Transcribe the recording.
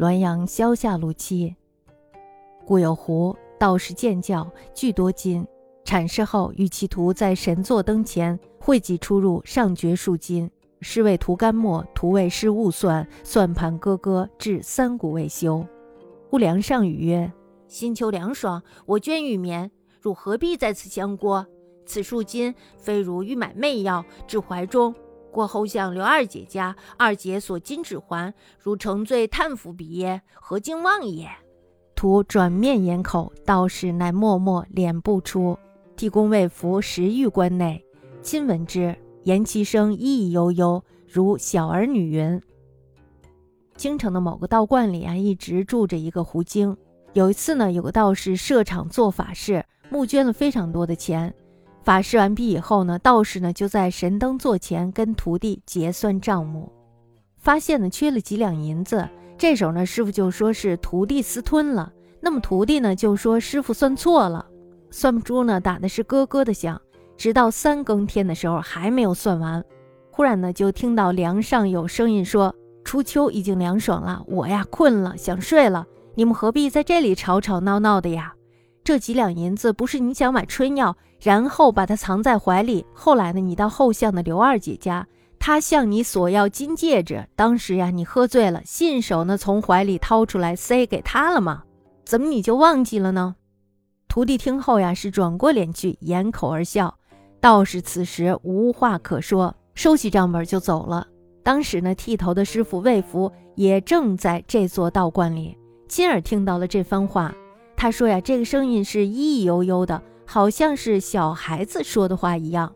滦阳萧下路七。故有狐道士见教，具多金。阐释后，与其徒在神座灯前汇集出入，上绝数金。是谓涂干墨，徒为师误算，算盘咯咯，至三鼓未休。故梁上语曰：“心秋凉爽，我捐玉棉，汝何必在此相过？此数金非如欲买媚药，至怀中。过后向刘二姐家，二姐所金指环，如乘醉叹服彼耶？何竟忘也？”徒转面掩口，道士乃默默脸不出。替公未服时玉关内，亲闻之，言其声意意悠悠，如小儿女云。京城的某个道观里啊，一直住着一个狐精。有一次呢，有个道士设场做法事，募捐了非常多的钱。法事完毕以后呢，道士呢就在神灯座前跟徒弟结算账目，发现呢缺了几两银子。这时候呢，师傅就说是徒弟私吞了。那么徒弟呢就说师傅算错了。算珠呢打的是咯咯的响，直到三更天的时候还没有算完。忽然呢，就听到梁上有声音说：“初秋已经凉爽了，我呀困了，想睡了。你们何必在这里吵吵闹闹的呀？这几两银子不是你想买春药，然后把它藏在怀里。后来呢，你到后巷的刘二姐家，她向你索要金戒指，当时呀你喝醉了，信手呢从怀里掏出来塞给她了吗？怎么你就忘记了呢？”徒弟听后呀，是转过脸去，掩口而笑。道士此时无话可说，收起账本就走了。当时呢，剃头的师傅魏福也正在这座道观里，亲耳听到了这番话。他说呀，这个声音是咿咿悠悠的，好像是小孩子说的话一样。